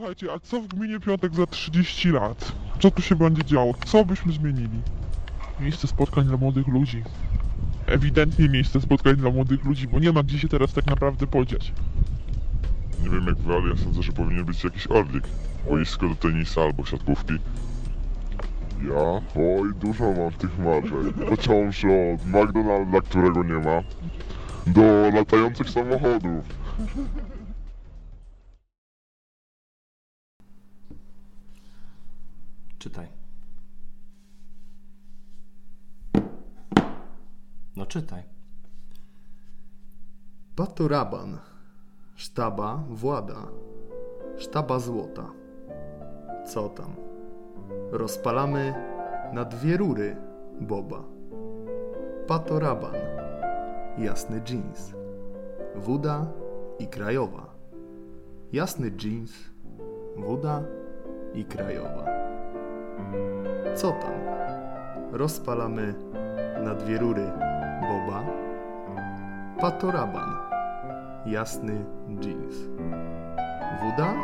Słuchajcie, a co w gminie Piątek za 30 lat? Co tu się będzie działo? Co byśmy zmienili? Miejsce spotkań dla młodych ludzi. Ewidentnie miejsce spotkań dla młodych ludzi, bo nie ma gdzie się teraz tak naprawdę podziać. Nie wiem jak wy, ale ja sądzę, że powinien być jakiś orlik. Boisko do tenisa albo siatkówki. Ja? Oj, dużo mam tych marzeń. Począwszy od McDonalda, którego nie ma, do latających samochodów. Czytaj. No czytaj. Baturaban. Sztaba włada. Sztaba złota. Co tam? Rozpalamy na dwie rury Boba. Patoraban. Jasny jeans. Wuda i krajowa. Jasny jeans. Wuda i krajowa. Co tam? Rozpalamy na dwie rury Boba. Patoraban. Jasny jeans. Wuda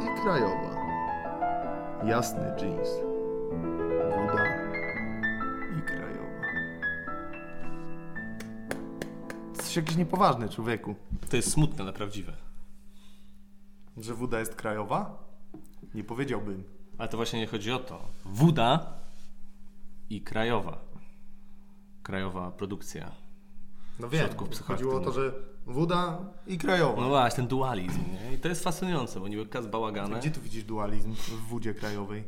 i krajowa. Jasny jeans. Wuda i krajowa. Jesteś jakiś niepoważny, człowieku. To jest smutne, ale prawdziwe. Że woda jest krajowa? Nie powiedziałbym. Ale to właśnie nie chodzi o to. Wuda i krajowa. Krajowa produkcja. No wiem, chodziło o to, że woda i krajowa. No właśnie, ten dualizm, nie? I to jest fascynujące, bo niby kaz bałagane. Gdzie tu widzisz dualizm w wodzie krajowej?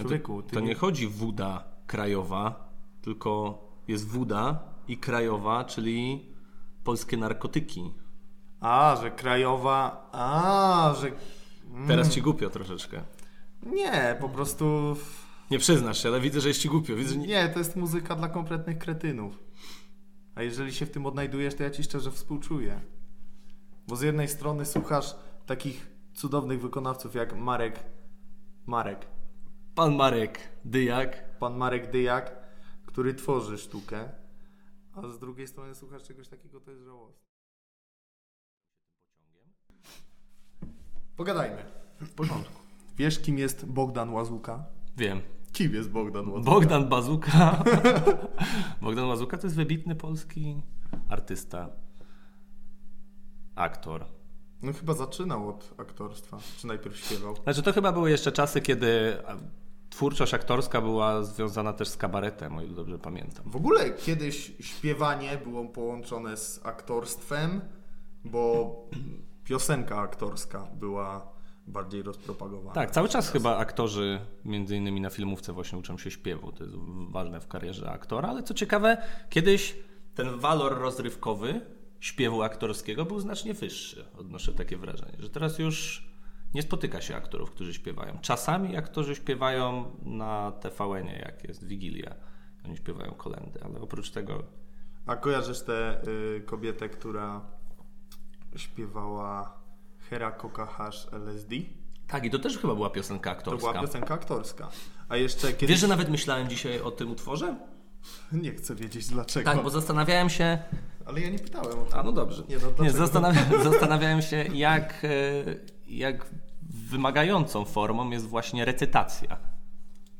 Człowieku, ty To nie chodzi wuda krajowa, tylko jest wuda i krajowa, czyli polskie narkotyki. A, że krajowa... A, że... Teraz ci głupio troszeczkę. Nie, po prostu... Nie przyznasz się, ale widzę, że jest ci głupio. Widzę, nie... Nie, to jest muzyka dla kompletnych kretynów. A jeżeli się w tym odnajdujesz, to ja ci szczerze współczuję. Bo z jednej strony słuchasz takich cudownych wykonawców jak Marek... Marek. Pan Marek Dyjak. Pan Marek Dyjak, który tworzy sztukę. A z drugiej strony słuchasz czegoś takiego, to jest żałosne. Pogadajmy. W porządku. Wiesz, kim jest Bogdan Łazuka? Wiem. Kim jest Bogdan Łazuka? Bogdan Bazuka. Bogdan Bazuka to jest wybitny polski artysta. Aktor. No chyba zaczynał od aktorstwa. Czy najpierw śpiewał? Znaczy to chyba były jeszcze czasy, kiedy twórczość aktorska była związana też z kabaretem, o ile dobrze pamiętam. W ogóle kiedyś śpiewanie było połączone z aktorstwem, bo piosenka aktorska była bardziej rozpropagowana. Tak, cały czas chyba aktorzy, między innymi na filmówce właśnie uczą się śpiewu. To jest ważne w karierze aktora, ale co ciekawe, kiedyś ten walor rozrywkowy śpiewu aktorskiego był znacznie wyższy. Odnoszę takie wrażenie, że teraz już nie spotyka się aktorów, którzy śpiewają. Czasami aktorzy śpiewają na TVN-ie, jak jest Wigilia. Oni śpiewają kolendy, ale oprócz tego A kojarzysz tę y, kobietę, która śpiewała Hera Coca Hash LSD? Tak, i to też chyba była piosenka To aktorska. była piosenka aktorska. A jeszcze kiedyś... Wiesz, że nawet myślałem dzisiaj o tym utworze? Nie chcę wiedzieć dlaczego. Tak, bo zastanawiałem się, Ale ja nie pytałem o to. A no dobrze. Nie, no Nie, zastanawiam, zastanawiałem się, jak, e, jak wymagającą formą jest właśnie recytacja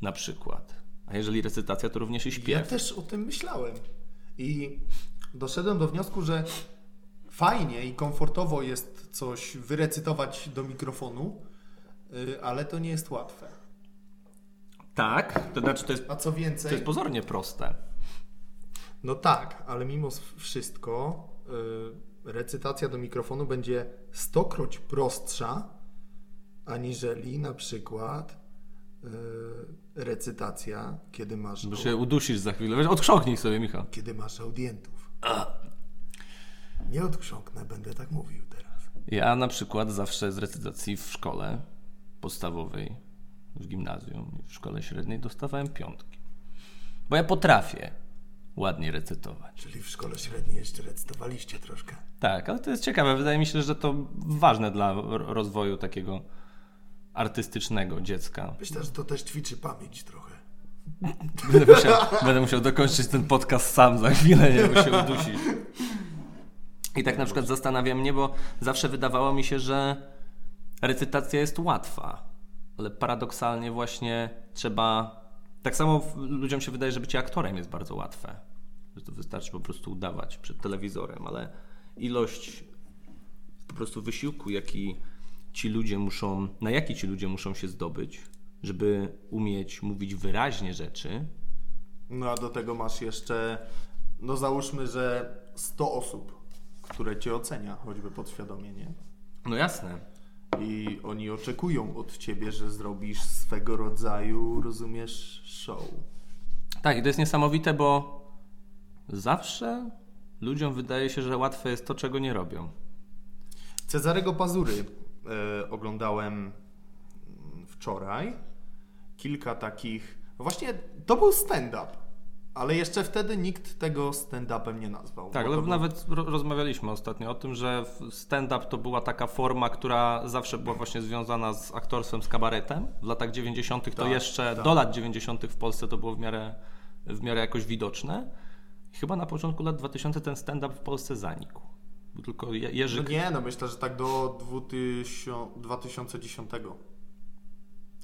na przykład. A jeżeli recytacja, to również i Ja śpiew. też o tym myślałem. I doszedłem do wniosku, że fajnie i komfortowo jest coś wyrecytować do mikrofonu, y, ale to nie jest łatwe. Tak, to znaczy to jest, A co to więcej, jest pozornie proste. no tak, ale mimo wszystko y, recytacja do mikrofonu będzie stokroć prostsza, aniżeli na przykład y, recytacja, kiedy masz, Bo się udusisz za chwilę. Odchrząknij sobie, Michał. kiedy masz audientów. Nie odchrząknę, będę tak mówił teraz. Ja na przykład zawsze z recytacji w szkole podstawowej, w gimnazjum i w szkole średniej dostawałem piątki. Bo ja potrafię ładnie recytować. Czyli w szkole średniej jeszcze recytowaliście troszkę. Tak, ale to jest ciekawe. Wydaje mi się, że to ważne dla ro- rozwoju takiego artystycznego dziecka. Myślę, że to też ćwiczy pamięć trochę. Będę musiał, będę musiał dokończyć ten podcast sam za chwilę, nie bo się udusić. I tak na przykład zastanawia mnie, bo zawsze wydawało mi się, że recytacja jest łatwa, ale paradoksalnie właśnie trzeba. Tak samo ludziom się wydaje, że bycie aktorem jest bardzo łatwe. Że to wystarczy po prostu udawać przed telewizorem, ale ilość po prostu wysiłku, jaki ci ludzie muszą, na jaki ci ludzie muszą się zdobyć, żeby umieć mówić wyraźnie rzeczy, No a do tego masz jeszcze, no załóżmy, że 100 osób, które cię ocenia, choćby podświadomie, nie? no jasne. I oni oczekują od ciebie, że zrobisz swego rodzaju, rozumiesz, show. Tak, i to jest niesamowite, bo zawsze ludziom wydaje się, że łatwe jest to, czego nie robią. Cezarego Pazury e, oglądałem mm, wczoraj. Kilka takich. Właśnie to był stand-up, ale jeszcze wtedy nikt tego stand-upem nie nazwał. Tak, ale nawet ro- rozmawialiśmy ostatnio o tym, że stand-up to była taka forma, która zawsze była właśnie związana z aktorstwem, z kabaretem. W latach 90. to Tak, jeszcze, tak. do lat 90. w Polsce to było w miarę, w miarę jakoś widoczne. Chyba na początku lat 2000 ten stand-up w Polsce zanikł. Tylko Je- No nie, no myślę, że tak do 2000, 2010.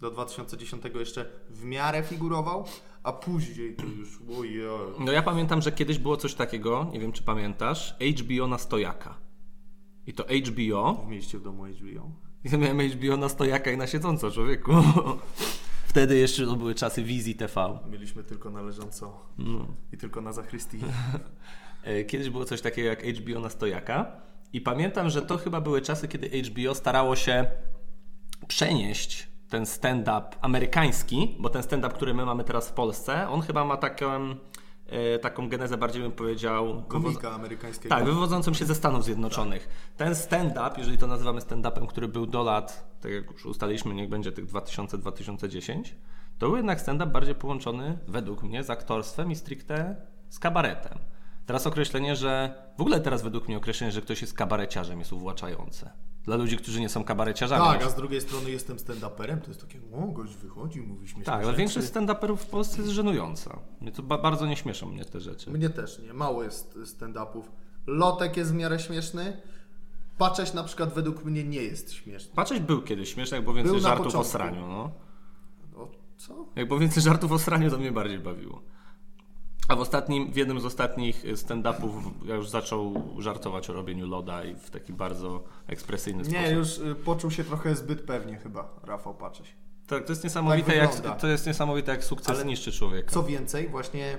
Do 2010 jeszcze w miarę figurował, a później to już, ojej. No ja pamiętam, że kiedyś było coś takiego, nie wiem czy pamiętasz, HBO na stojaka. I to HBO, Mieliście w domu HBO? ja miałem HBO na stojaka i na siedząco, człowieku. Wtedy jeszcze to były czasy wizji TV. Mieliśmy tylko na leżąco No. i tylko na zachrystii. E, Kiedyś było coś takiego jak HBO na stojaka i pamiętam, że to chyba były czasy, kiedy HBO starało się przenieść ten stand-up amerykański, bo ten stand-up, który my mamy teraz w Polsce, on chyba ma taką, e, taką genezę bardziej bym powiedział... Komika amerykańskiego. Tak, wywodzącym się ze Stanów Zjednoczonych. Ten stand-up, jeżeli to nazywamy stand-upem, który był do lat, tak jak już ustaliliśmy, niech będzie tych 2000-2010, to był jednak stand-up bardziej połączony, według mnie, z aktorstwem i stricte z kabaretem. Teraz określenie, że w ogóle teraz według mnie określenie, że ktoś jest kabareciarzem jest uwłaczające. Dla ludzi, którzy nie są kabareciarzami. Tak, a z drugiej strony jestem stand-uperem, to jest takie, o, gość wychodzi, mówi śmieszne tak, ale większość stand-uperów w Polsce jest żenująca. Mnie to ba- bardzo nie śmieszą mnie te rzeczy. Mnie też nie, mało jest stand-upów. Lotek jest w miarę śmieszny. Patrzeć na przykład według mnie nie jest śmieszny. Patrzeć był kiedyś śmieszny, jak było więcej Był żartów o sraniu, no. O, co? Jak było więcej żartów o sraniu, to mnie bardziej bawiło. A w ostatnim, w jednym z ostatnich stand-upów ja już zaczął żartować o robieniu loda i w taki bardzo ekspresyjny sposób. Nie, już y, poczuł się trochę zbyt pewnie chyba, Rafał Patrzeć. Tak, to jest niesamowite, Tak jak, to jest niesamowite, jak sukces Ale niszczy człowieka. Co więcej, właśnie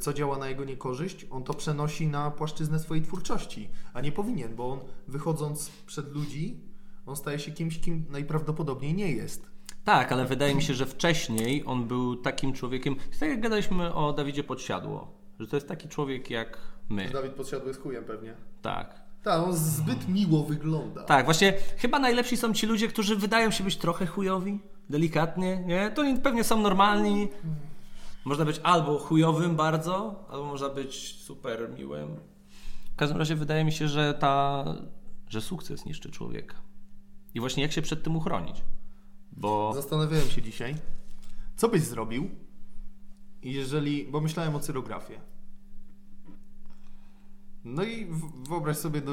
co działa na jego niekorzyść, on to przenosi na płaszczyznę swojej twórczości, a nie powinien, bo on wychodząc przed ludzi, on staje się kimś, kim najprawdopodobniej nie jest. Tak, ale wydaje mi się, że wcześniej on był takim człowiekiem, tak jak gadaliśmy o Dawidzie Podsiadło, że to jest taki człowiek jak my. Dawid podsiadły z chujem pewnie. Tak. Tak, on zbyt miło wygląda. Tak, właśnie chyba najlepsi są ci ludzie, którzy wydają się być trochę chujowi, delikatnie, nie? To oni pewnie są normalni. Można być albo chujowym bardzo, albo można być super miłym. W każdym razie wydaje mi się, że ta, że sukces niszczy człowieka. I właśnie jak się przed tym uchronić? Bo Zastanawiałem się dzisiaj, co byś zrobił, jeżeli, bo myślałem o cyrografii. No i wyobraź sobie, no,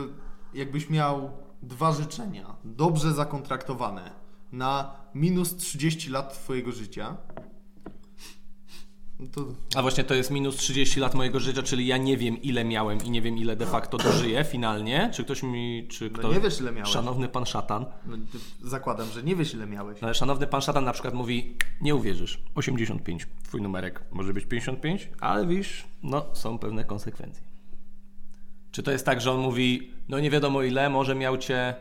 jakbyś miał dwa życzenia, dobrze zakontraktowane, na minus 30 lat twojego życia, to A właśnie to jest minus 30 lat mojego życia, czyli ja nie wiem ile miałem i nie wiem ile de facto dożyję finalnie. Czy ktoś mi, czy no ktoś... nie wiesz ile miałeś. Szanowny pan szatan. No, Zakładam, że nie wiesz ile miałeś. No Ale szanowny pan szatan na przykład mówi, nie uwierzysz, 85, twój numerek może być 55, ale wiesz, no są pewne konsekwencje. Czy to jest tak, że on mówi, no nie wiadomo ile, może miał cię,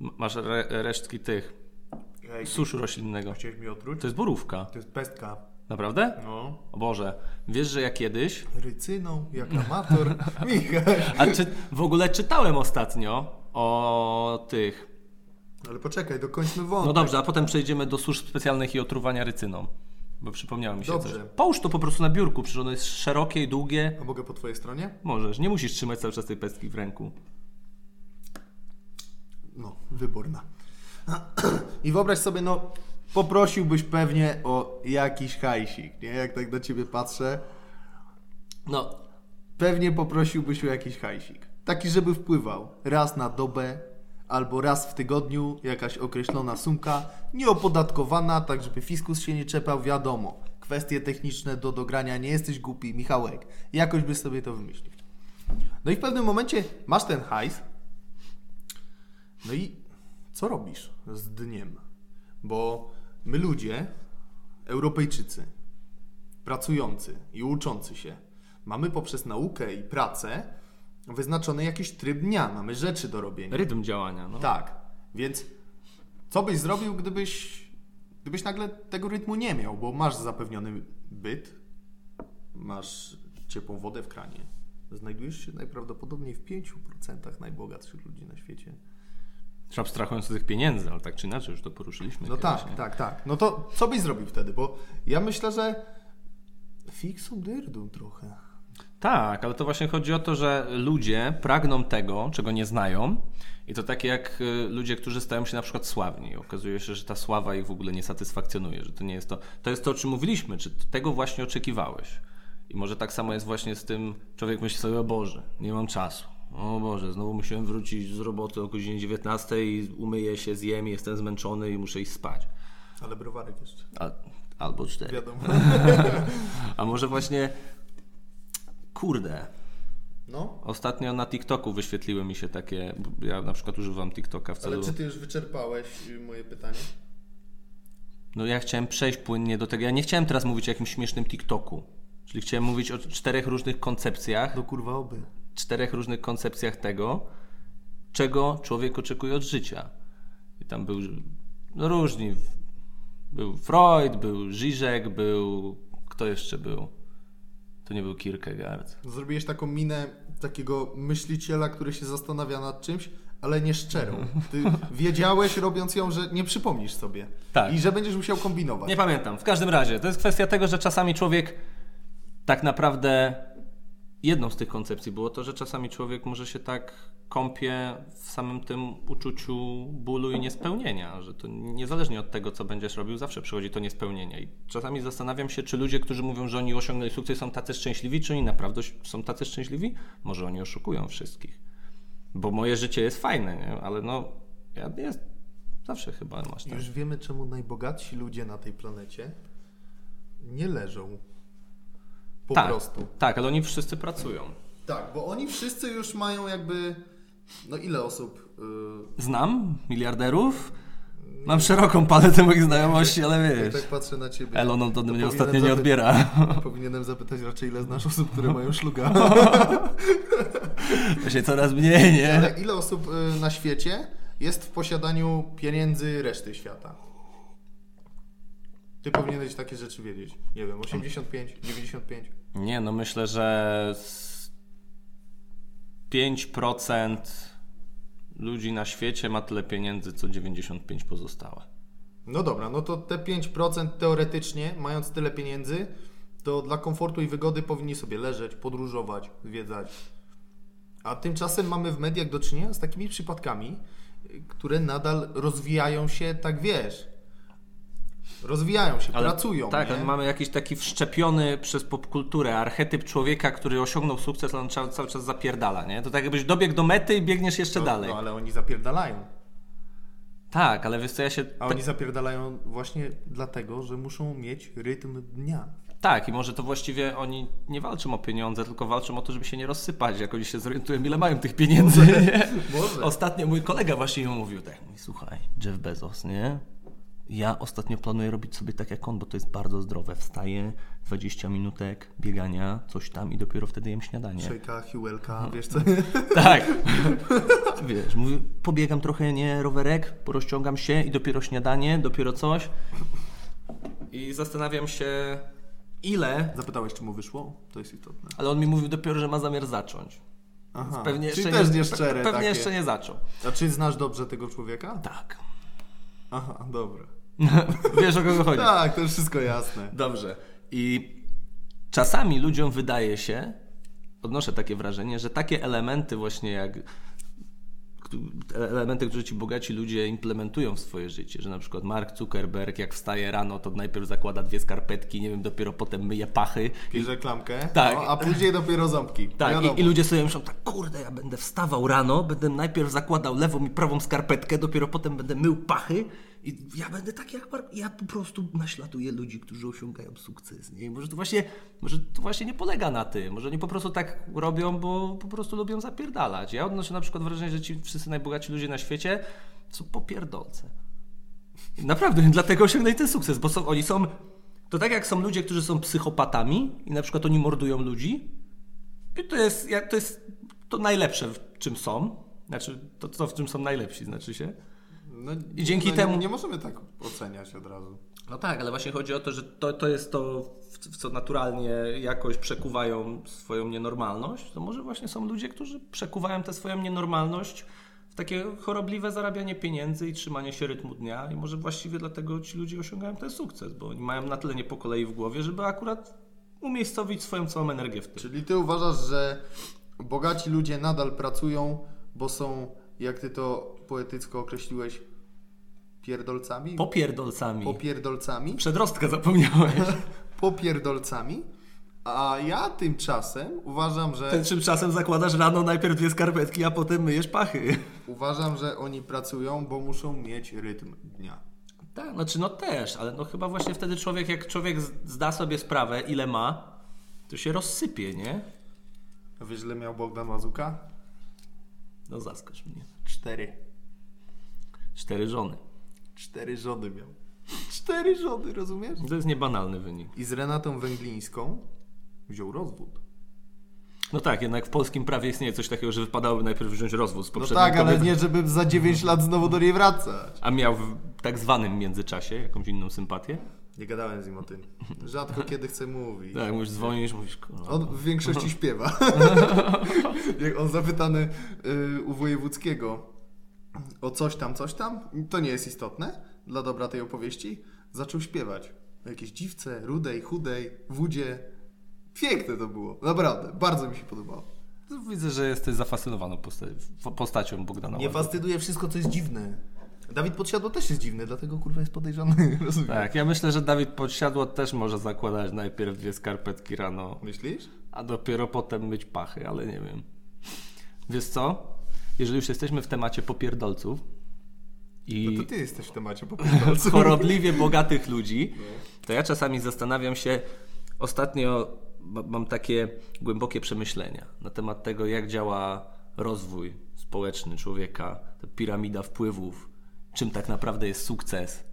masz re, resztki tych, suszu roślinnego. Chciałeś mi otruć? To jest borówka. To jest pestka. Naprawdę? No. O Boże, wiesz, że ja kiedyś, Rycyną, jak amator. Michał. a czy, w ogóle czytałem ostatnio o tych, Ale poczekaj, dokończmy wątek. no dobrze, a potem przejdziemy do służb specjalnych i otruwania rycyną. Bo przypomniało mi się Dobrze. coś. Połóż to po prostu na biurku, przecież ono jest szerokie i długie. A mogę po twojej stronie? Możesz, nie musisz trzymać cały czas tej pestki w ręku. No, wyborna. I wyobraź sobie, no, poprosiłbyś pewnie o jakiś hajsik, nie? Jak tak do ciebie patrzę, No, pewnie poprosiłbyś o jakiś hajsik. Taki, żeby wpływał raz na dobę, albo raz w tygodniu jakaś określona sumka, nieopodatkowana, tak żeby fiskus się nie czepał, wiadomo. Kwestie techniczne do dogrania, nie jesteś głupi, Michałek. Jakoś byś sobie to wymyślił. No i w pewnym momencie masz ten hajs, no i co robisz z dniem? Bo my ludzie, Europejczycy, pracujący i uczący się, mamy poprzez naukę i pracę wyznaczony jakiś tryb dnia, mamy rzeczy do robienia. Rytm działania. No. Tak, więc co byś zrobił, gdybyś, gdybyś nagle tego rytmu nie miał, bo masz zapewniony byt, masz ciepłą wodę w kranie, znajdujesz się najprawdopodobniej w 5% najbogatszych ludzi na świecie. Już abstrahując od tych pieniędzy, ale tak czy inaczej już to poruszyliśmy. No kiedyś, tak, nie? tak, tak. No to co byś zrobił wtedy? Bo ja myślę, że fixum dyrdum trochę. Tak, ale to właśnie chodzi o to, że ludzie pragną tego, czego nie znają. I to tak jak y, ludzie, którzy stają się na przykład sławni. Okazuje się, że ta sława ich w ogóle nie satysfakcjonuje, że to nie jest to. To jest to, o czym mówiliśmy, czy tego właśnie oczekiwałeś. I może tak samo jest właśnie z tym, człowiek myśli sobie, o Boże, nie mam czasu. O Boże, znowu musiałem wrócić z roboty o godzinie 19 i umyję się, zjem, jestem zmęczony i muszę iść spać. Ale browarek jeszcze. A, albo cztery. Wiadomo. A może właśnie, kurde, No, Ostatnio na TikToku wyświetliły mi się takie. Ja na przykład używam TikToka w celu. ale czy ty już wyczerpałeś y, moje pytanie? No ja chciałem przejść płynnie do tego. Ja nie chciałem teraz mówić o jakimś śmiesznym TikToku. Czyli chciałem mówić o czterech różnych koncepcjach. Do kurwa oby. Czterech różnych koncepcjach tego, czego człowiek oczekuje od życia. I tam był no różni. Był Freud, był Żyżek, był. Kto jeszcze był? To nie był Kierkegaard. Zrobiłeś taką minę takiego myśliciela, który się zastanawia nad czymś, ale nie szczerą. Ty wiedziałeś, robiąc ją, że nie przypomnisz sobie. Tak. I że będziesz musiał kombinować. Nie pamiętam. W każdym razie, to jest kwestia tego, że czasami człowiek tak naprawdę. Jedną z tych koncepcji było to, że czasami człowiek może się tak kąpie w samym tym uczuciu bólu i niespełnienia, że to niezależnie od tego, co będziesz robił, zawsze przychodzi to niespełnienie. I czasami zastanawiam się, czy ludzie, którzy mówią, że oni osiągnęli sukces, są tacy szczęśliwi, czy oni naprawdę są tacy szczęśliwi? Może oni oszukują wszystkich. Bo moje życie jest fajne, nie? ale no, ja jest. Zawsze chyba masz tak. Już wiemy, czemu najbogatsi ludzie na tej planecie nie leżą. Po tak, prostu. Tak, ale oni wszyscy pracują. Tak, bo oni wszyscy już mają jakby. No ile osób? Yy, Znam miliarderów. Mam szeroką paletę moich znajomości, ale wiesz. tak patrzę na ciebie. Elon od to mnie ostatnio nie odbiera. Powinienem zapytać raczej, ile znasz osób, które mają szluga. To się coraz mniej, nie? Ale ile osób y, na świecie jest w posiadaniu pieniędzy reszty świata? Ty powinieneś takie rzeczy wiedzieć. Nie wiem, 85, 95. Nie, no myślę, że z 5% ludzi na świecie ma tyle pieniędzy, co 95 pozostałe. No dobra, no to te 5% teoretycznie, mając tyle pieniędzy, to dla komfortu i wygody powinni sobie leżeć, podróżować, zwiedzać. A tymczasem mamy w mediach do czynienia z takimi przypadkami, które nadal rozwijają się, tak wiesz. Rozwijają się, pracują. Tak, ale mamy jakiś taki wszczepiony przez popkulturę archetyp człowieka, który osiągnął sukces, ale on cały, czas zapierdala, nie? To tak jakbyś dobiegł do mety i biegniesz jeszcze no, dalej. No ale oni zapierdalają. Tak, ale wiesz co, ja się... A oni zapierdalają właśnie dlatego, że muszą mieć rytm dnia. Tak, i może to właściwie oni nie walczą o pieniądze, tylko walczą o to, żeby się nie rozsypać, jak oni się zorientują, ile mają tych pieniędzy. Nie? Może. Ostatnio mój kolega właśnie mi mówił tak, mówi, słuchaj, Jeff Bezos, nie? Ja ostatnio planuję robić sobie tak jak on, bo to jest bardzo zdrowe. Wstaję, 20 minutek biegania, coś tam i dopiero wtedy jem śniadanie. Szejka, hiłelka, wiesz co? Tak. Wiesz, mówię, pobiegam trochę, nie, rowerek, porozciągam się i dopiero śniadanie, dopiero coś. I zastanawiam się, ile Zapytałeś, czy mu wyszło? To jest istotne. Ale on mi mówił dopiero, że ma zamiar zacząć. Aha, Pewnie czyli jeszcze też nie, nieszczere pe- Pewnie takie. jeszcze nie zaczął. A czy znasz dobrze tego człowieka? Tak. Aha, dobra. Wiesz o kogo chodzi. Tak, to wszystko jasne. Dobrze. I czasami ludziom wydaje się, odnoszę takie wrażenie, że takie elementy właśnie jak elementy, które ci bogaci ludzie implementują w swoje życie, że na przykład Mark Zuckerberg jak wstaje rano, to najpierw zakłada dwie skarpetki, nie wiem, dopiero potem myje pachy. Bierze klamkę, Tak. no, a później dopiero ząbki. Tak, i, i ludzie sobie myślą, tak kurde, ja będę wstawał rano, będę najpierw zakładał lewą i prawą skarpetkę, dopiero potem będę mył pachy i ja będę tak jak Mark, ja po prostu naśladuję ludzi, którzy osiągają sukces, nie? I może to właśnie, może to właśnie nie polega na tym, może oni po prostu tak robią, bo po prostu lubią zapierdalać. Ja odnoszę na przykład wrażenie, że ci wszyscy najbogatsi ludzie na świecie są popierdolce. Naprawdę, dlatego osiągnęli ten sukces, bo są, oni są, to tak jak są ludzie, którzy są psychopatami i na przykład oni mordują ludzi, i to jest, to jest to najlepsze, w czym są. Znaczy, to, to w czym są najlepsi, znaczy się. No, I dzięki no, temu- Nie, nie możemy tak oceniać od razu. No tak, ale właśnie chodzi o to, że to, to jest to, w, w co naturalnie jakoś przekuwają swoją nienormalność. To może właśnie są ludzie, którzy przekuwają tę swoją nienormalność w takie chorobliwe zarabianie pieniędzy i trzymanie się rytmu dnia. I może właściwie dlatego ci ludzie osiągają ten sukces, bo oni mają na tyle nie po kolei w głowie, żeby akurat umiejscowić swoją całą energię w tym. Czyli ty uważasz, że bogaci ludzie nadal pracują, bo są, jak ty to poetycko określiłeś, pierdolcami? Popierdolcami. Popierdolcami? Przedrostkę zapomniałeś. Popierdolcami? A ja tymczasem uważam, że Ten tymczasem zakładasz rano najpierw dwie skarpetki, a potem myjesz pachy. uważam, że oni pracują, bo muszą mieć rytm dnia. Tak, znaczy no też, ale no chyba właśnie wtedy człowiek, jak człowiek zda sobie sprawę, ile ma, to się rozsypie, nie? A wiesz, ile miał Bogdan Łazuka? No zaskocz mnie. Cztery. Cztery żony. Cztery żony miał. Cztery żony, rozumiesz? To jest niebanalny wynik. I z Renatą Węglińską wziął rozwód. No tak, jednak w polskim prawie istnieje coś takiego, że wypadałoby najpierw wziąć rozwód z No poprzednim tak, ale kobietą, nie, żeby za 9 lat znowu do niej wracać. A miał w tak zwanym międzyczasie jakąś inną sympatię? Nie gadałem z nim o tym. Rzadko kiedy chcę mówić. Tak, mówisz, dzwonisz, mówisz, kurwa. On w większości śpiewa. Jak on zapytany y, u wojewódzkiego o coś tam, coś tam, to nie jest istotne dla dobra tej opowieści, zaczął śpiewać. O jakiejś dziwce, rudej, chudej, wódzie. Piękne to było. Naprawdę, bardzo mi się podobało. To Widzę, że jesteś zafascynowany posta postacią Bogdana Nie fascynuje wszystko, co jest dziwne. Dawid Podsiadło też jest dziwny, dlatego kurwa jest podejrzany. Rozumiem. Tak, ja myślę, że Dawid Podsiadło też może zakładać najpierw dwie skarpetki rano, Myślisz? a dopiero potem myć pachy, ale nie wiem. Wiesz co? Jeżeli już jesteśmy w temacie popierdolców i No to ty jesteś w temacie po chorobliwie bogatych ludzi, to ja czasami zastanawiam się, ostatnio ma- mam takie głębokie przemyślenia na temat tego, jak działa rozwój społeczny człowieka, ta piramida wpływów, czym tak naprawdę jest sukces.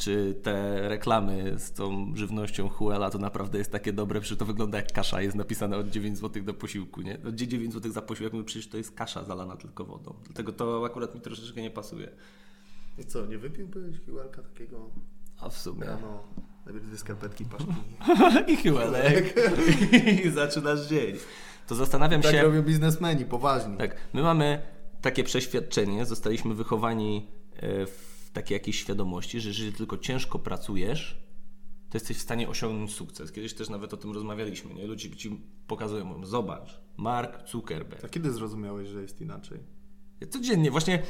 Czy te reklamy z tą żywnością Huela to naprawdę jest takie dobre, przecież to wygląda jak kasza, jest napisane od 9 zł do posiłku, nie? Od 9 zł za posiłek, no przecież to jest kasza zalana tylko wodą. Dlatego to akurat mi troszeczkę nie pasuje. I co, nie wypiłbyś kiłelka takiego A w sumie. rano? Najpierw dwie skarpetki, paszki. I chyłelek. I zaczynasz dzień. To zastanawiam Tak się. robią biznesmeni, poważni. Tak, my mamy takie przeświadczenie, zostaliśmy wychowani e, w takiej jakiejś świadomości, że jeżeli tylko ciężko pracujesz, to jesteś w stanie osiągnąć sukces. Kiedyś też nawet o tym rozmawialiśmy, nie? Ludzie ci pokazują, mówią, zobacz, Mark Zuckerberg. A kiedy zrozumiałeś, że jest inaczej? Ja codziennie, właśnie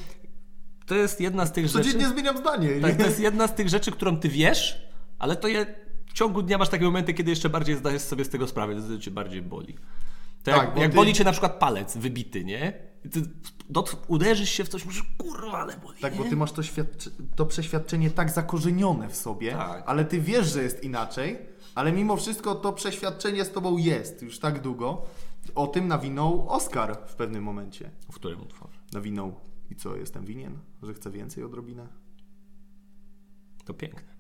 to jest jedna z tych rzeczy... Codziennie zmieniam zdanie. Tak, to jest jedna z tych rzeczy, którą ty wiesz, ale to je, w ciągu dnia masz takie momenty, kiedy jeszcze bardziej zdajesz sobie z tego sprawę, to cię bardziej boli. To Tak, jak, bo jak ty- boli cię na przykład palec wybity, nie? I ty dot, uderzysz się w coś, mówisz, kurwa, ale boli, Tak, nie? bo ty masz to, to przeświadczenie tak zakorzenione w sobie, Tak. ale ty wiesz, że jest inaczej, ale mimo wszystko to przeświadczenie z tobą jest już tak długo. O tym nawinął Oscar w pewnym momencie. W którym utworze? Nawinął i co, jestem winien? Że chcę więcej odrobinę? To piękne.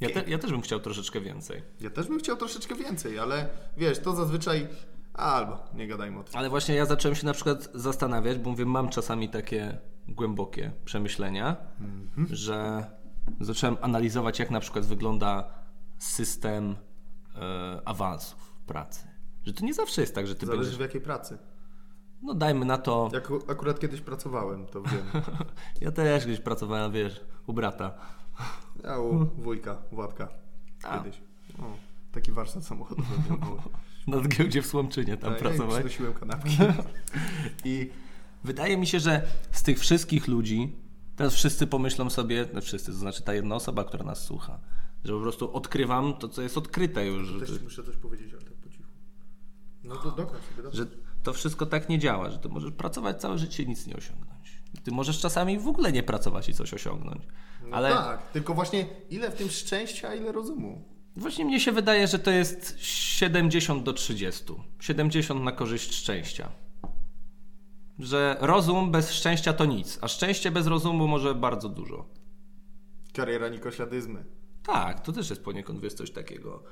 Ja, te, ja też bym chciał troszeczkę więcej. Ja też bym chciał troszeczkę więcej, ale wiesz, to zazwyczaj... Albo, nie gadajmy o tym. Ale właśnie ja zacząłem się na przykład zastanawiać, bo mówię, mam czasami takie głębokie przemyślenia, że zacząłem analizować, jak na przykład wygląda system e, awansów pracy. Że to nie zawsze jest tak, że ty Zależy będziesz... w jakiej pracy. No dajmy na to... Jak akurat kiedyś pracowałem, to wiem. Ja też gdzieś pracowałem, wiesz, u brata. Ja u wujka, Władka. Kiedyś. O, taki warsztat samochodowy. Na giełdzie w Słomczynie tam Ja im pracowałem. przynosiłem kanapki. I Wydaje mi się, że z tych wszystkich ludzi, teraz wszyscy pomyślą sobie, no wszyscy, to znaczy ta jedna osoba, która nas słucha, że po prostu odkrywam to, co jest odkryte już. Też muszę coś powiedzieć, ale tak po cichu. No to dokończ sobie, dobrze. że to wszystko tak nie działa, że ty możesz pracować całe życie i nic nie osiągnąć. Ty możesz czasami w ogóle nie pracować i coś osiągnąć. No Ale tak, tylko właśnie ile w tym szczęścia, ile rozumu? Właśnie mnie się wydaje, że to jest 70 do 30. 70 na korzyść szczęścia. Że rozum bez szczęścia to nic, a szczęście bez rozumu może bardzo dużo. Kariera nikośladyzmy. Tak, to też jest poniekąd, coś takiego.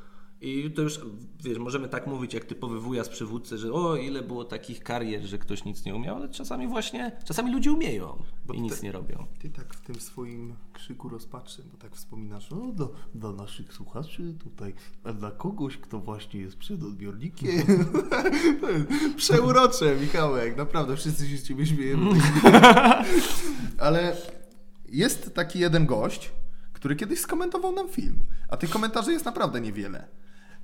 I to już, wiesz, możemy tak mówić jak typowy wujas przywódcy, że o, ile było takich karier, że ktoś nic nie umiał, ale czasami właśnie, czasami ludzie umieją Bo i nic nie robią. Ty tak w tym swoim krzyku rozpaczy, bo tak wspominasz, no dla, dla naszych słuchaczy tutaj, a dla kogoś, kto właśnie jest przed odbiornikiem. Przeurocze, Michałek, naprawdę, wszyscy się z ciebie śmiejemy. Ale jest taki jeden gość, który kiedyś skomentował nam film, a tych komentarzy jest naprawdę niewiele.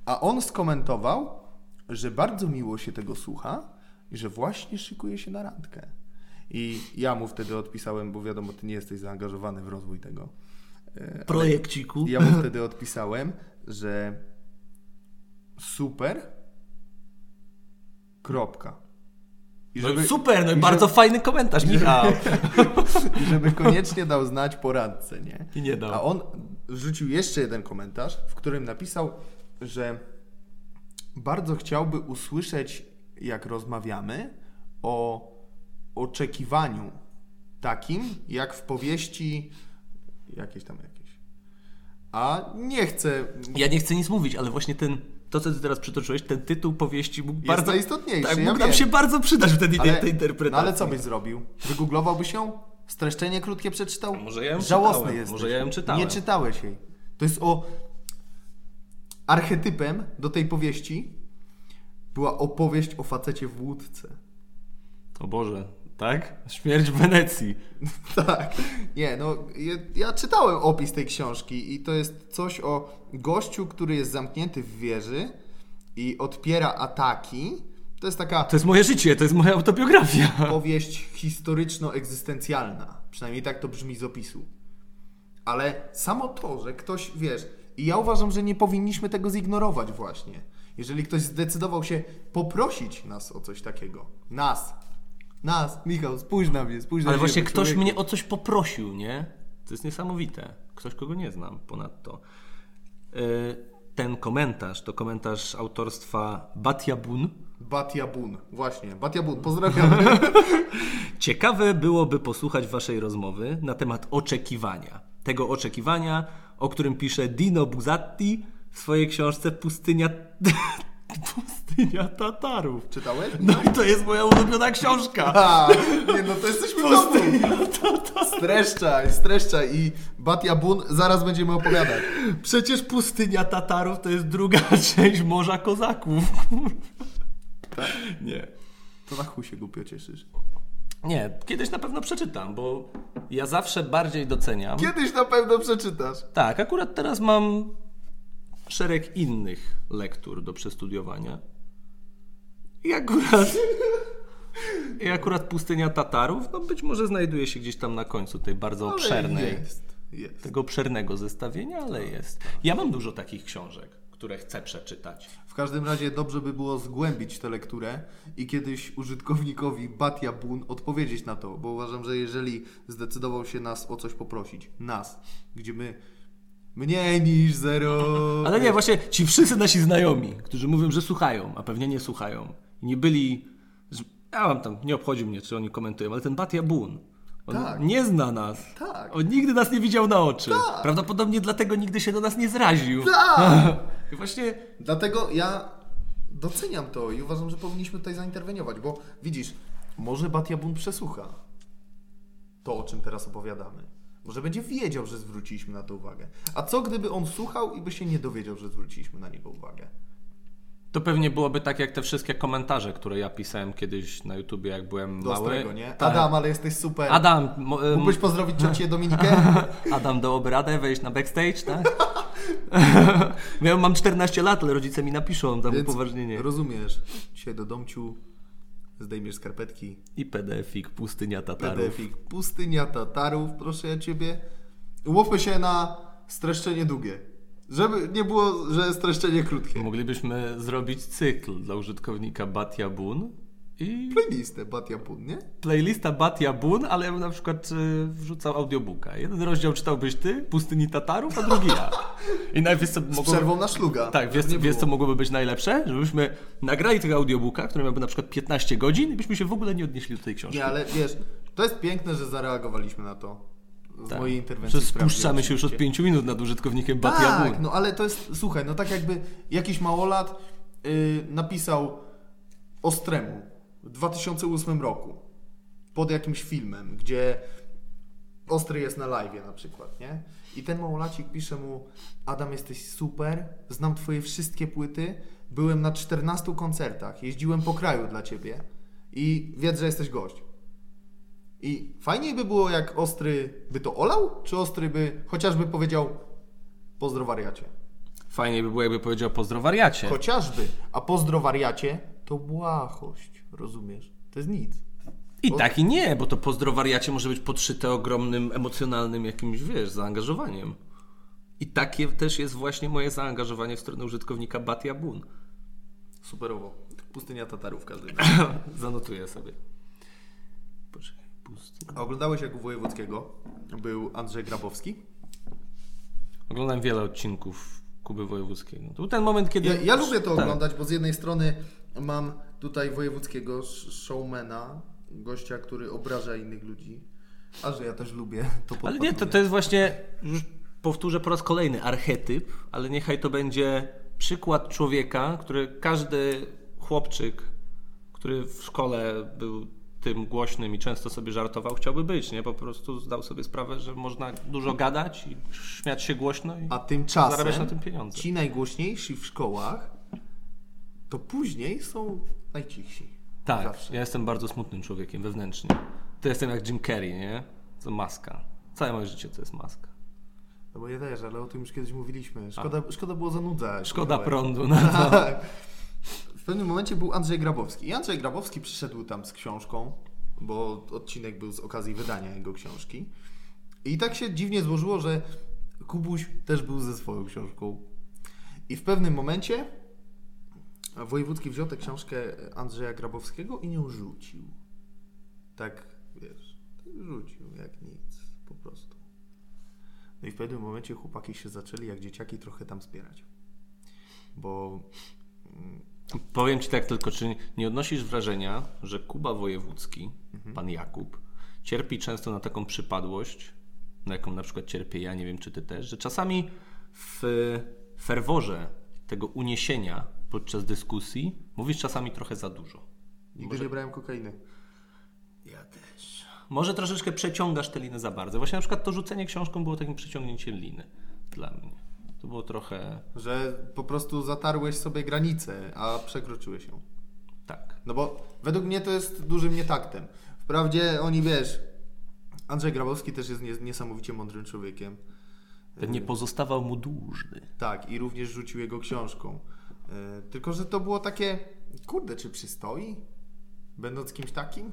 A on skomentował, że bardzo miło się tego słucha i że właśnie szykuje się na randkę. I ja mu wtedy odpisałem, bo wiadomo, ty nie jesteś zaangażowany w rozwój tego. E, Projekciku. Ja mu wtedy odpisałem, że super, kropka. I No super, no i bardzo fajny komentarz, Michał. i żeby koniecznie dał znać po randce, nie? I nie dał. A on wrzucił jeszcze jeden komentarz, w którym napisał, że bardzo chciałby usłyszeć, jak rozmawiamy, o oczekiwaniu takim, jak w powieści jakieś tam jakieś. A nie chcę. Ja nie chcę nic mówić, ale właśnie ten, to co ty teraz przytoczyłeś, ten tytuł powieści mógł bardzo... najistotniejszy, Tak, ja mógł nam wiem. się bardzo przydać wtedy tej, tej no interpretacji. ale co byś zrobił? Wygooglowałbyś ją? Streszczenie krótkie przeczytał? Może ja ją Żałosny czytałem, jesteś. może ja ją czytałem. Nie czytałeś jej. To jest o... Archetypem do tej powieści była opowieść o facecie w łódce. O Boże, tak? Śmierć w Wenecji. tak. Nie, no ja, ja czytałem opis tej książki i to jest coś o gościu, który jest zamknięty w wieży i odpiera ataki. To jest taka To jest moje życie, to jest moja autobiografia. powieść historyczno-egzystencjalna. Przynajmniej tak to brzmi z opisu. Ale samo to, że ktoś, wiesz, i ja uważam, że nie powinniśmy tego zignorować właśnie. Jeżeli ktoś zdecydował się poprosić nas o coś takiego. Nas. Nas. Michał, spójrz na mnie, spójrz na Ale właśnie ktoś człowieku. mnie o coś poprosił, nie? To jest niesamowite. Ktoś, kogo nie znam ponadto. Yy, Ten komentarz to komentarz autorstwa Batiabun. Batiabun. Właśnie, Batiabun, pozdrawiamy. Ciekawe byłoby posłuchać waszej rozmowy na temat oczekiwania. Tego oczekiwania, o którym pisze Dino Buzzatti w swojej książce Pustynia... Pustynia Tatarów. Czytałeś? No i to jest moja ulubiona książka. A, nie no, to jesteśmy w domu. Streszczaj, streszczaj i Batiabun zaraz będziemy opowiadać. Przecież pustynia Tatarów to jest druga część Morza Kozaków. Nie. To na chuj się głupio cieszysz. Nie, kiedyś na pewno przeczytam, bo ja zawsze bardziej doceniam. Kiedyś na pewno przeczytasz. Tak, akurat teraz mam szereg innych lektur do przestudiowania. I akurat. I akurat pustynia Tatarów, no być może znajduje się gdzieś tam na końcu tej bardzo Ale obszernej. Jest, jest. Tego obszernego zestawienia, ale jest. Ja mam dużo takich książek, które chcę przeczytać. W każdym razie dobrze by było zgłębić tę lekturę i kiedyś użytkownikowi Batia Bun odpowiedzieć na to, bo uważam, że jeżeli zdecydował się nas o coś poprosić, nas, gdzie my mniej niż zero. Ale nie, właśnie ci wszyscy nasi znajomi, którzy mówią, że słuchają, a pewnie nie słuchają. Nie byli. Ja mam tam, nie obchodzi mnie, czy oni komentują, ale ten Batia Bun. On Tak. nie zna nas. Tak. On nigdy nas nie widział na oczy. Tak. Prawdopodobnie dlatego nigdy się do nas nie zraził. Tak! I właśnie. Dlatego ja doceniam to i uważam, że powinniśmy tutaj zainterweniować, bo widzisz, może Batia Bun przesłucha to, o czym teraz opowiadamy. Może będzie wiedział, że zwróciliśmy na to uwagę. A co gdyby on słuchał i by się nie dowiedział, że zwróciliśmy na niego uwagę? To pewnie byłoby tak jak te wszystkie komentarze, które ja pisałem kiedyś na YouTubie, jak byłem Do mały. Ostrego, nie? Tak. Adam, ale jesteś super. Adam, Mógłbyś pozdrowić ciocię Dominikę? Adam dałoby radę wejść na backstage, tak? Miałem, mam 14 lat, ale rodzice mi napiszą tam Więc upoważnienie. Rozumiesz. Dzisiaj do domciu zdejmiesz skarpetki, I PDF-ik Pustynia Tatarów. PDF-ik Pustynia Tatarów, proszę ja Ciebie. Umówmy się na streszczenie długie. Żeby nie było, że streszczenie krótkie. Moglibyśmy zrobić cykl dla użytkownika Batia Bun i Playlistę Batia Pun, nie? playlista Batia Bun, ale ja bym na przykład y, wrzucał audiobooka. Jeden rozdział czytałbyś ty, Pustyni Tatarów, a drugi ja. I najpierw co Z mogło... przerwą na szluga. Tak, wiesz, wiesz co mogłoby być najlepsze? Żebyśmy nagrali tego audiobooka, który miałby na przykład 15 godzin i byśmy się w ogóle nie odnieśli do tej książki. Nie, ale wiesz, to jest piękne, że zareagowaliśmy na to. Z Tak. mojej interwencji. Spuszczamy się już od. 5 minut nad użytkownikiem Batia Tak, no ale to jest, słuchaj, no tak jakby jakiś małolat yy, napisał Ostremu w 2008 roku pod jakimś filmem, gdzie Ostry jest na live na przykład, nie? I ten małolacik pisze mu Adam jesteś super, znam twoje wszystkie płyty, byłem na 14 koncertach, jeździłem po kraju dla ciebie i wiedz, że jesteś gość. I fajniej by było, jak Ostry by to olał, czy Ostry by chociażby powiedział pozdro wariacie. Fajnie by było, jakby powiedział pozdro wariacie. Chociażby, a pozdro wariacie to błahość, rozumiesz? To jest nic. I tak i nie, bo to pozdro wariacie może być podszyte ogromnym emocjonalnym jakimś, wiesz, zaangażowaniem. I takie też jest właśnie moje zaangażowanie w stronę użytkownika Batia Bun. Superowo. Pustynia Tatarów w każdym Zanotuję sobie. Poczekaj, pustynia. A oglądałeś jak u Wojewódzkiego był Andrzej Grabowski? Oglądam wiele odcinków Kuby Wojewódzkiego. To był ten moment, kiedy... Ja, ja lubię to Tak. oglądać, bo z jednej strony mam tutaj Wojewódzkiego sh- showmana, gościa, który obraża innych ludzi, a że ja też lubię, to Ale nie, to, podpatruję. to jest właśnie, już powtórzę po raz kolejny, archetyp, ale niechaj to będzie przykład człowieka, który każdy chłopczyk, który w szkole był tym głośnym i często sobie żartował, chciałby być, nie? Po prostu zdał sobie sprawę, że można dużo gadać i śmiać się głośno i A tymczasem zarabiać na tym pieniądze. ci najgłośniejsi w szkołach to później są najcichsi. Tak, Zawsze. ja jestem bardzo smutnym człowiekiem wewnętrznie. To jestem jak Jim Carrey, nie? To maska. Całe moje życie to jest maska. No bo ja też, ale o tym już kiedyś mówiliśmy. Szkoda, szkoda było zanudzać. Szkoda prądu na to. Tak. Pewnym momencie był Andrzej Grabowski. I Andrzej Grabowski przyszedł tam z książką, bo odcinek był z okazji wydania jego książki. I tak się dziwnie złożyło, że Kubuś też był ze swoją książką. I w pewnym momencie Wojewódzki wziął tę książkę Andrzeja Grabowskiego i nią rzucił. Tak, wiesz, rzucił jak nic, po prostu. No i w pewnym momencie chłopaki się zaczęli jak dzieciaki trochę tam spierać. Bo Powiem ci tak tylko, czy nie odnosisz wrażenia, że Kuba Wojewódzki, pan Jakub, cierpi często na taką przypadłość, na jaką na przykład cierpię ja, nie wiem czy ty też, że czasami w ferworze tego uniesienia podczas dyskusji mówisz czasami trochę za dużo. nigdy nie brałem kokainy. Ja też. Może troszeczkę przeciągasz tę linę za bardzo. Właśnie na przykład to rzucenie książką było takim przeciągnięciem liny dla mnie. To było trochę Że po prostu zatarłeś sobie granicę, a przekroczyłeś ją. tak. No bo według mnie to jest dużym nietaktem. Wprawdzie oni, wiesz, Andrzej Grabowski też jest nie- niesamowicie mądrym człowiekiem. Nie pozostawał mu dłużny. Tak, i również rzucił jego książką. E, tylko, że to było takie, kurde, czy przystoi? Będąc kimś takim?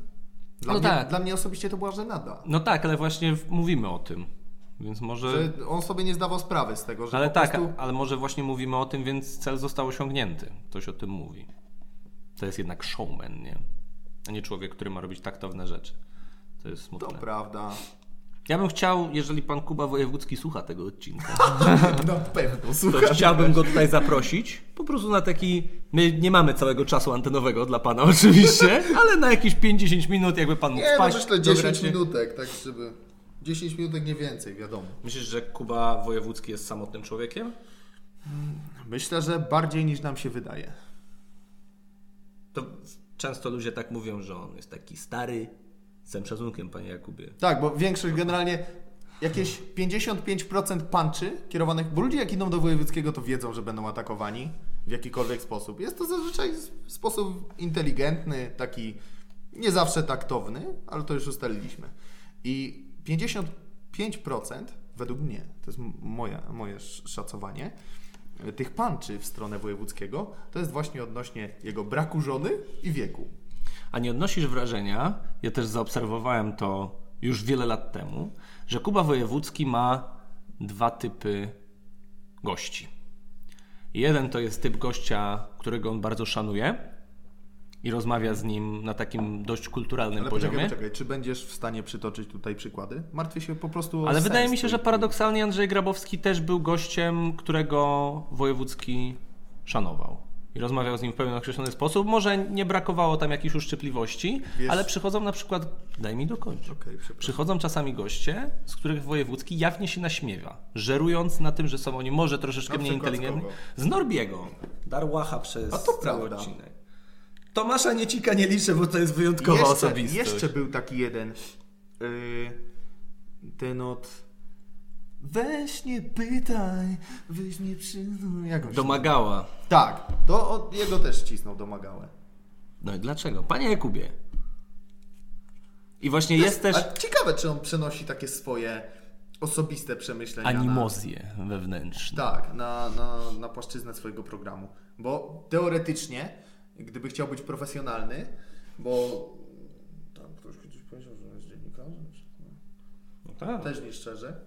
Dla, No mnie, tak. dla mnie osobiście to była żenada. No tak, ale właśnie mówimy o tym. Więc może. Że on sobie nie zdawał sprawy z tego, że ale tak, prostu... ale może właśnie mówimy o tym, więc cel został osiągnięty. Ktoś o tym mówi. To jest jednak showman, nie? A nie człowiek, który ma robić taktowne rzeczy. To jest To smutne. prawda. Ja bym chciał, jeżeli pan Kuba Wojewódzki słucha tego odcinka, Na pewno, to słuchaj. chciałbym go tutaj zaprosić. Po prostu na taki. My nie mamy całego czasu antenowego dla pana, oczywiście, ale na jakieś 5-10 minut, jakby pan mógł Nie, no wpaść. myślę 10 dograć się. minutek, tak żeby... 10 minutek nie więcej, wiadomo. Myślisz, że Kuba Wojewódzki jest samotnym człowiekiem? Myślę, że bardziej niż nam się wydaje. To często ludzie tak mówią, że on jest taki stary. Z całym szacunkiem, panie Jakubie. Tak, bo większość generalnie jakieś 55% punczy kierowanych, bo ludzie jak idą do wojewódzkiego to wiedzą, że będą atakowani w jakikolwiek sposób. Jest to zazwyczaj sposób inteligentny, taki nie zawsze taktowny, ale to już ustaliliśmy. I 55% według mnie, to jest moja, moje sz- szacowanie, tych punczy w stronę wojewódzkiego to jest właśnie odnośnie jego braku żony i wieku. A nie odnosisz wrażenia, ja też zaobserwowałem to już wiele lat temu, że Kuba Wojewódzki ma dwa typy gości. Jeden to jest typ gościa, którego on bardzo szanuje i rozmawia z nim na takim dość kulturalnym Ale poziomie. poczekaj, poczekaj, czy będziesz w stanie przytoczyć tutaj przykłady? Martwię się po prostu o Ale wydaje mi się, że paradoksalnie Andrzej Grabowski też był gościem, którego Wojewódzki szanował. I rozmawiał z nim w pewien określony sposób. Może nie brakowało tam jakichś uszczypliwości, Wiesz- ale przychodzą na przykład, daj mi dokończyć. Przepraszam. Przychodzą czasami goście, z których Wojewódzki jawnie się naśmiewa, żerując na tym, że są oni może troszeczkę mniej inteligentni. Z Norbiego. Darłacha przez A to cały prawda. odcinek. Tomasza Niecika nie liczę, bo to jest wyjątkowa jeszcze, osobistość. Jeszcze był taki jeden. Yy, ten od. Weź nie pytaj, weź nie przyznaj. Jak on się- Domagała. Tak, to od, jego też cisnął domagałe. No i dlaczego? Panie Jakubie. I właśnie jest też Ale ciekawe, czy on przenosi takie swoje osobiste przemyślenia. na- animozje wewnętrzne. Tak, na, na, na płaszczyznę swojego programu. Bo teoretycznie, gdyby chciał być profesjonalny, bo tam ktoś kiedyś powiedział, że jest dziennikarzem, No tak. też nie szczerze,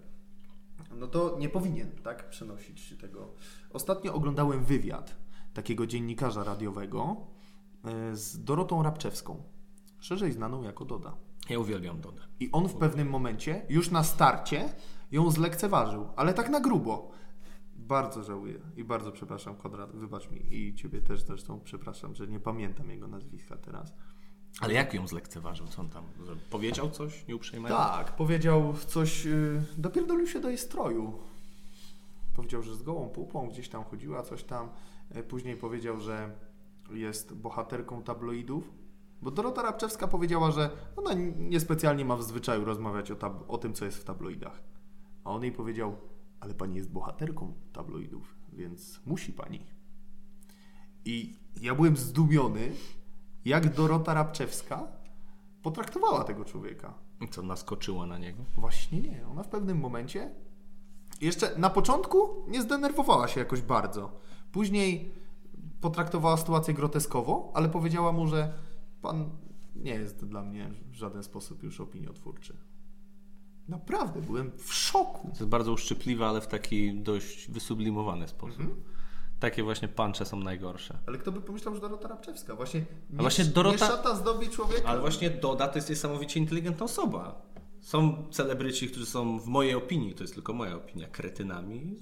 no to nie powinien tak przenosić tego. Ostatnio oglądałem wywiad takiego dziennikarza radiowego e, z Dorotą Rabczewską, szerzej znaną jako Doda. Ja uwielbiam Dodę. I on w pewnym momencie, już na starcie, ją zlekceważył, ale tak na grubo. Bardzo żałuję i bardzo przepraszam, Konrad, wybacz mi i ciebie też zresztą przepraszam, że nie pamiętam jego nazwiska teraz. Ale jak ją zlekceważył? Co on tam? Powiedział coś nieuprzejmego? Tak, powiedział coś, yy, dopierdolił się do jej stroju. Powiedział, że z gołą pupą gdzieś tam chodziła, coś tam. E, Później powiedział, że jest bohaterką tabloidów. Bo Dorota Rabczewska powiedziała, że ona niespecjalnie ma w zwyczaju rozmawiać o, o tym, co jest w tabloidach. A on jej powiedział, ale pani jest bohaterką tabloidów, więc musi pani. I ja byłem zdumiony, jak Dorota Rabczewska potraktowała tego człowieka. Co, naskoczyła na niego? Właśnie nie. Ona w pewnym momencie jeszcze na początku nie zdenerwowała się jakoś bardzo. Później potraktowała sytuację groteskowo, ale powiedziała mu, że pan nie jest dla mnie w żaden sposób już opiniotwórczy. Naprawdę, byłem w szoku. To jest bardzo uszczypliwe, ale w taki dość wysublimowany sposób. Mhm. Takie właśnie puncze są najgorsze. Ale kto by pomyślał, że Dorota Rabczewska? Właśnie nie, A właśnie nie Dorota- szata zdobi człowieka. Ale właśnie Doda to jest niesamowicie inteligentna osoba. Są celebryci, którzy są w mojej opinii, to jest tylko moja opinia, kretynami.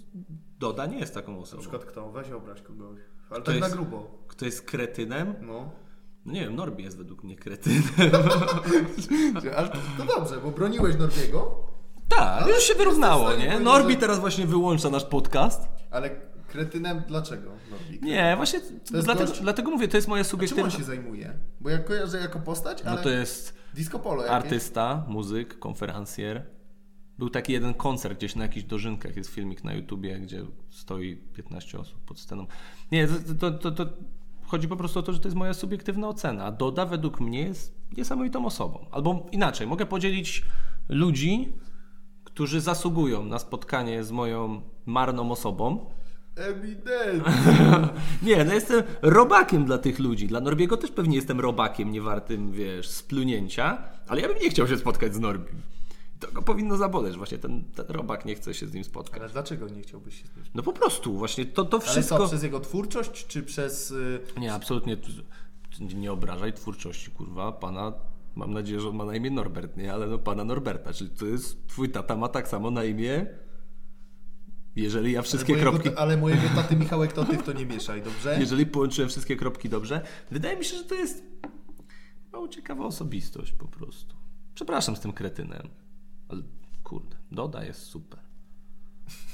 Doda nie jest taką Na osobą. przykład kto? Weź obraź kogoś. Ale To tak jest- na grubo. Kto jest kretynem? No. No nie wiem, Norbi jest według mnie kretynem. Ale to, dobrze, bo broniłeś Norbiego, tak, Ale już się wyrównało, nie? Norbi że- teraz właśnie wyłącza nasz podcast. ale kretynem dlaczego Norbik? Nie, właśnie dlatego, gość- dlatego mówię, to jest moja Czym subiektywna... on się zajmuje? Bo ja kojarzę jako postać, No ale to jest disco polo jakieś. artysta, muzyk, konferencjer. Był taki jeden koncert gdzieś na jakichś dożynkach, jest filmik na YouTubie, gdzie stoi 15 osób pod sceną. Nie, to, to, to, to chodzi po prostu o to, że to jest moja subiektywna ocena. Doda według mnie jest niesamowitą osobą. Albo inaczej, mogę podzielić ludzi, którzy zasługują na spotkanie z moją marną osobą. Ewidentnie. Nie, no jestem robakiem dla tych ludzi. Dla Norbiego też pewnie jestem robakiem, nie wartym, wiesz, splunięcia, ale ja bym nie chciał się spotkać z Norbim. To go powinno zaboleć, właśnie ten, ten robak nie chce się z nim spotkać. Ale dlaczego nie chciałbyś się z nim No po prostu, właśnie to, to Ale wszystko... co, przez jego twórczość, czy przez... y, Nie, absolutnie nie obrażaj twórczości, kurwa, pana... Mam nadzieję, że on ma na imię Norbert, nie? Ale no pana Norberta, czyli to jest... Twój tata ma tak samo na imię... Jeżeli ja wszystkie ale mojego, kropki... Ale mojego taty Michałek to ty w to nie mieszaj, dobrze? Jeżeli połączyłem wszystkie kropki dobrze, wydaje mi się, że to jest mało ciekawa osobistość po prostu. Przepraszam z tym kretynem, ale kurde, Doda jest super.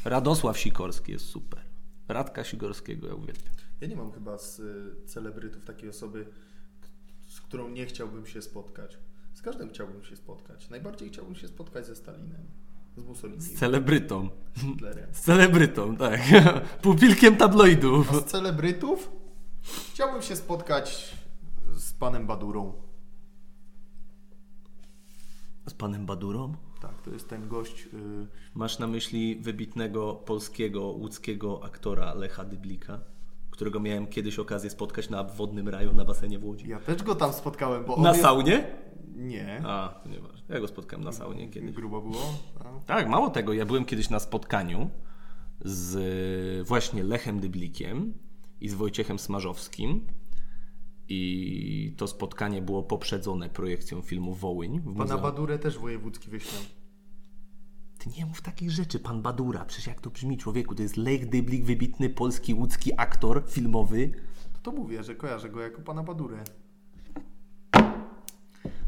Radosław Sikorski jest super. Radka Sikorskiego ja uwielbiam. Ja nie mam chyba z y, celebrytów takiej osoby, z którą nie chciałbym się spotkać. Z każdym chciałbym się spotkać. Najbardziej chciałbym się spotkać ze Stalinem, z Mussolini, Z celebrytą. z. Z celebrytą, tak. Pupilkiem tabloidów. A z celebrytów chciałbym się spotkać z panem Badurą. Z panem Badurą? Tak, to jest ten gość. y, Masz na myśli wybitnego polskiego, łódzkiego aktora Lecha Dyblika, którego miałem kiedyś okazję spotkać na wodnym raju na basenie w Łodzi. Ja też go tam spotkałem, bo Na saunie? Nie. A, to nieważne. Ja go spotkałem na saunie kiedyś. Grubo było? A. Tak, mało tego, ja byłem kiedyś na spotkaniu z e, właśnie Lechem Dyblikiem i z Wojciechem Smarzowskim. I to spotkanie było poprzedzone projekcją filmu Wołyń. W Pana muzeum. Badurę też wojewódzki wyśmiał. Ty nie mów takich rzeczy, pan Badura. Przecież jak to brzmi, człowieku? To jest Lech Dyblik, wybitny polski łódzki aktor filmowy. To, to mówię, że kojarzę go jako pana Badurę.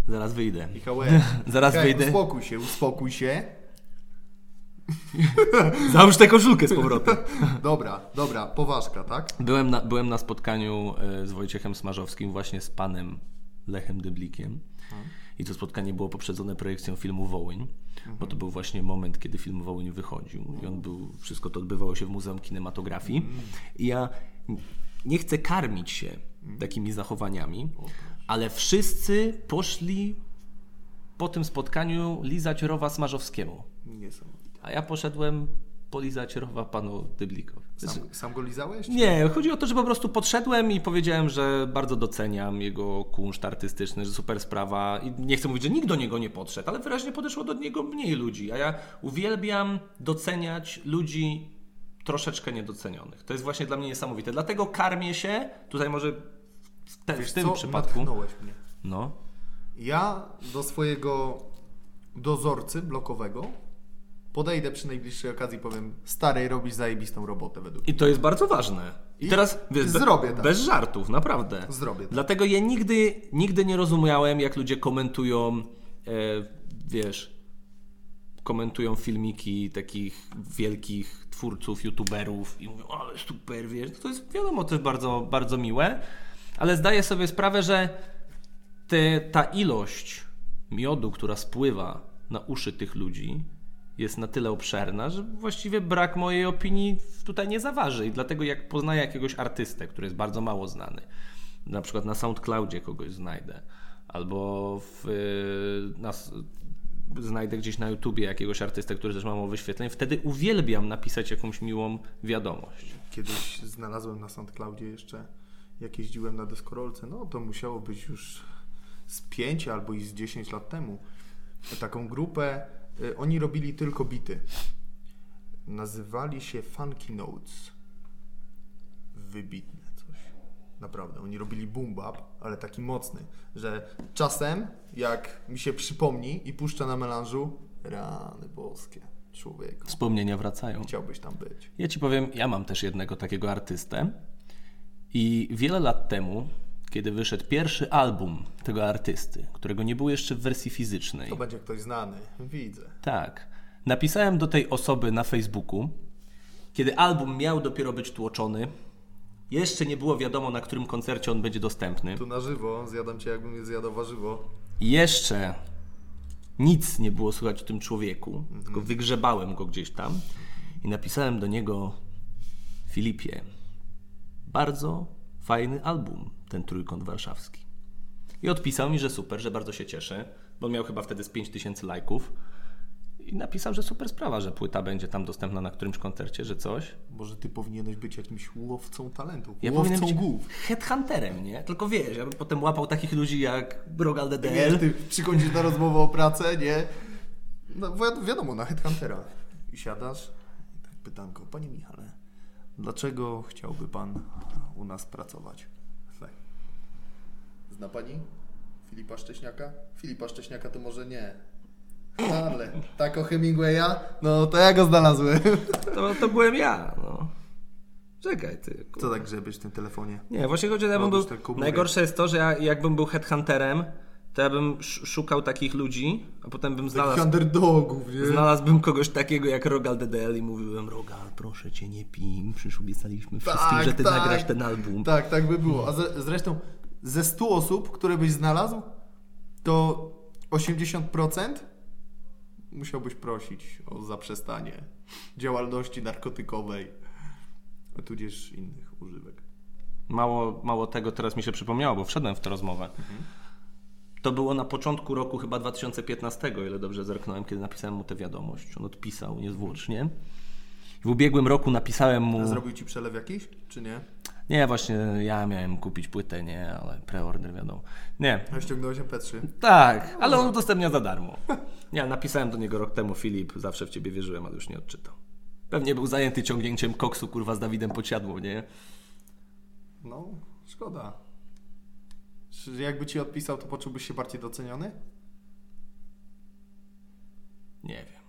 Zaraz wyjdę. Michał, e, Zaraz Hej, wyjdę. Uspokój się, uspokój się. Załóż tę koszulkę z powrotem. Dobra, dobra, poważka, tak? Byłem na, byłem na spotkaniu e, z Wojciechem Smarzowskim, właśnie z panem Lechem Dyblikiem. I to spotkanie było poprzedzone projekcją filmu Wołyń, bo to był właśnie moment, kiedy film Wołyń wychodził. I on był, wszystko to odbywało się w Muzeum Kinematografii. I ja nie chcę karmić się takimi zachowaniami, ale wszyscy poszli po tym spotkaniu lizać rowa Smarzowskiemu. Niesamowite. A ja poszedłem polizać rowa panu Dyblikowi. Sam, sam go lizałeś? Nie, chodzi o to, że po prostu podszedłem i powiedziałem, że bardzo doceniam jego kunszt artystyczny, że super sprawa. I nie chcę mówić, że nikt do niego nie podszedł, ale wyraźnie podeszło do niego mniej ludzi. A ja uwielbiam doceniać ludzi troszeczkę niedocenionych. To jest właśnie dla mnie niesamowite. Dlatego karmię się, tutaj może w, te, Wiesz w tym co? przypadku. Natchnąłeś mnie. No. Ja do swojego dozorcy blokowego podejdę przy najbliższej okazji i powiem stary, robisz zajebistą robotę według I to jest bardzo ważne. I, I teraz wiesz, zrobię tak. bez żartów, naprawdę. Zrobię tak. Dlatego ja nigdy, nigdy nie rozumiałem, jak ludzie komentują, e, wiesz, komentują filmiki takich wielkich twórców, youtuberów i mówią, ale super, wiesz, to jest wiadomo, to jest bardzo, bardzo miłe, ale zdaję sobie sprawę, że te, ta ilość miodu, która spływa na uszy tych ludzi, jest na tyle obszerna, że właściwie brak mojej opinii tutaj nie zaważy. I dlatego jak poznaję jakiegoś artystę, który jest bardzo mało znany, na przykład na SoundCloudzie kogoś znajdę, albo w, y, na, znajdę gdzieś na YouTubie jakiegoś artystę, który też ma mało wyświetleń, wtedy uwielbiam napisać jakąś miłą wiadomość. Kiedyś znalazłem na SoundCloudzie jeszcze, jak jeździłem na deskorolce, no to musiało być już z 5 albo i z 10 lat temu. Taką grupę, oni robili tylko bity. Nazywali się Funky Notes. Wybitne coś. Naprawdę, oni robili boom bap, ale taki mocny, że czasem jak mi się przypomni i puszczę na melanżu, rany boskie, człowieku, Wspomnienia wracają. chciałbyś tam być. Ja ci powiem, ja mam też jednego takiego artystę i wiele lat temu, kiedy wyszedł pierwszy album tego artysty, którego nie było jeszcze w wersji fizycznej, To będzie ktoś znany, widzę. tak, napisałem do tej osoby na Facebooku, kiedy album miał dopiero być tłoczony, jeszcze nie było wiadomo, na którym koncercie on będzie dostępny. Tu na żywo, zjadam cię jakbym je zjadał warzywo. Jeszcze nic nie było słychać o tym człowieku, tylko wygrzebałem go gdzieś tam i napisałem do niego Filipie, bardzo fajny album, ten trójkąt warszawski. I odpisał mi, że super, że bardzo się cieszy, bo miał chyba wtedy z 5000 lajków. I napisał, że super sprawa, że płyta będzie tam dostępna na którymś koncercie, że coś. Może ty powinieneś być jakimś łowcą talentów, Ja łowcą być głów. headhunterem, nie? Tylko wiesz, ja bym potem łapał takich ludzi jak Brogal Wiesz, DDL. ty przychodzisz na rozmowę o pracę, nie? No wi- wiadomo, na headhuntera. I siadasz i tak pytanko, panie Michale, dlaczego chciałby pan u nas pracować? Zna pani Filipa Szcześniaka? Filipa Szcześniaka to może nie. Ale tak o Hemingwaya? No to ja go znalazłem. To, to byłem ja, no. Czekaj, ty. Co tak grzebiesz w tym telefonie? Nie, właśnie chodzi o to, ja bym był... Najgorsze jest to, że ja, jakbym był headhunterem, to ja bym sz- szukał takich ludzi, a potem bym Takich znalazł... underdogów, nie? Znalazłbym kogoś takiego jak Rogal DDL i mówiłem Rogal, proszę cię, nie pij, przecież obiecaliśmy wszystkim, że ty nagrasz ten album. Tak, tak by było. A ze, zresztą ze 100 osób, które byś znalazł, to 80% musiałbyś prosić o zaprzestanie działalności narkotykowej, a tudzież innych używek. Mało, mało tego teraz mi się przypomniało, bo wszedłem w tę rozmowę. To było na początku roku chyba 2015, o ile dobrze zerknąłem, kiedy napisałem mu tę wiadomość. On odpisał niezwłocznie. W ubiegłym roku napisałem mu... Zrobił ci przelew jakiś, czy nie? Nie, właśnie ja miałem kupić płytę, nie, ale preorder wiadomo. Nie, A ściągnąłeś MP3. tak, ale on udostępnia za darmo. Ja napisałem do niego rok temu, Filip, zawsze w ciebie wierzyłem, ale już nie odczytał. Pewnie był zajęty ciągnięciem koksu, kurwa, z Dawidem Podsiadło, nie? No, szkoda. Czy jakby ci odpisał, to poczułbyś się bardziej doceniony? Nie wiem.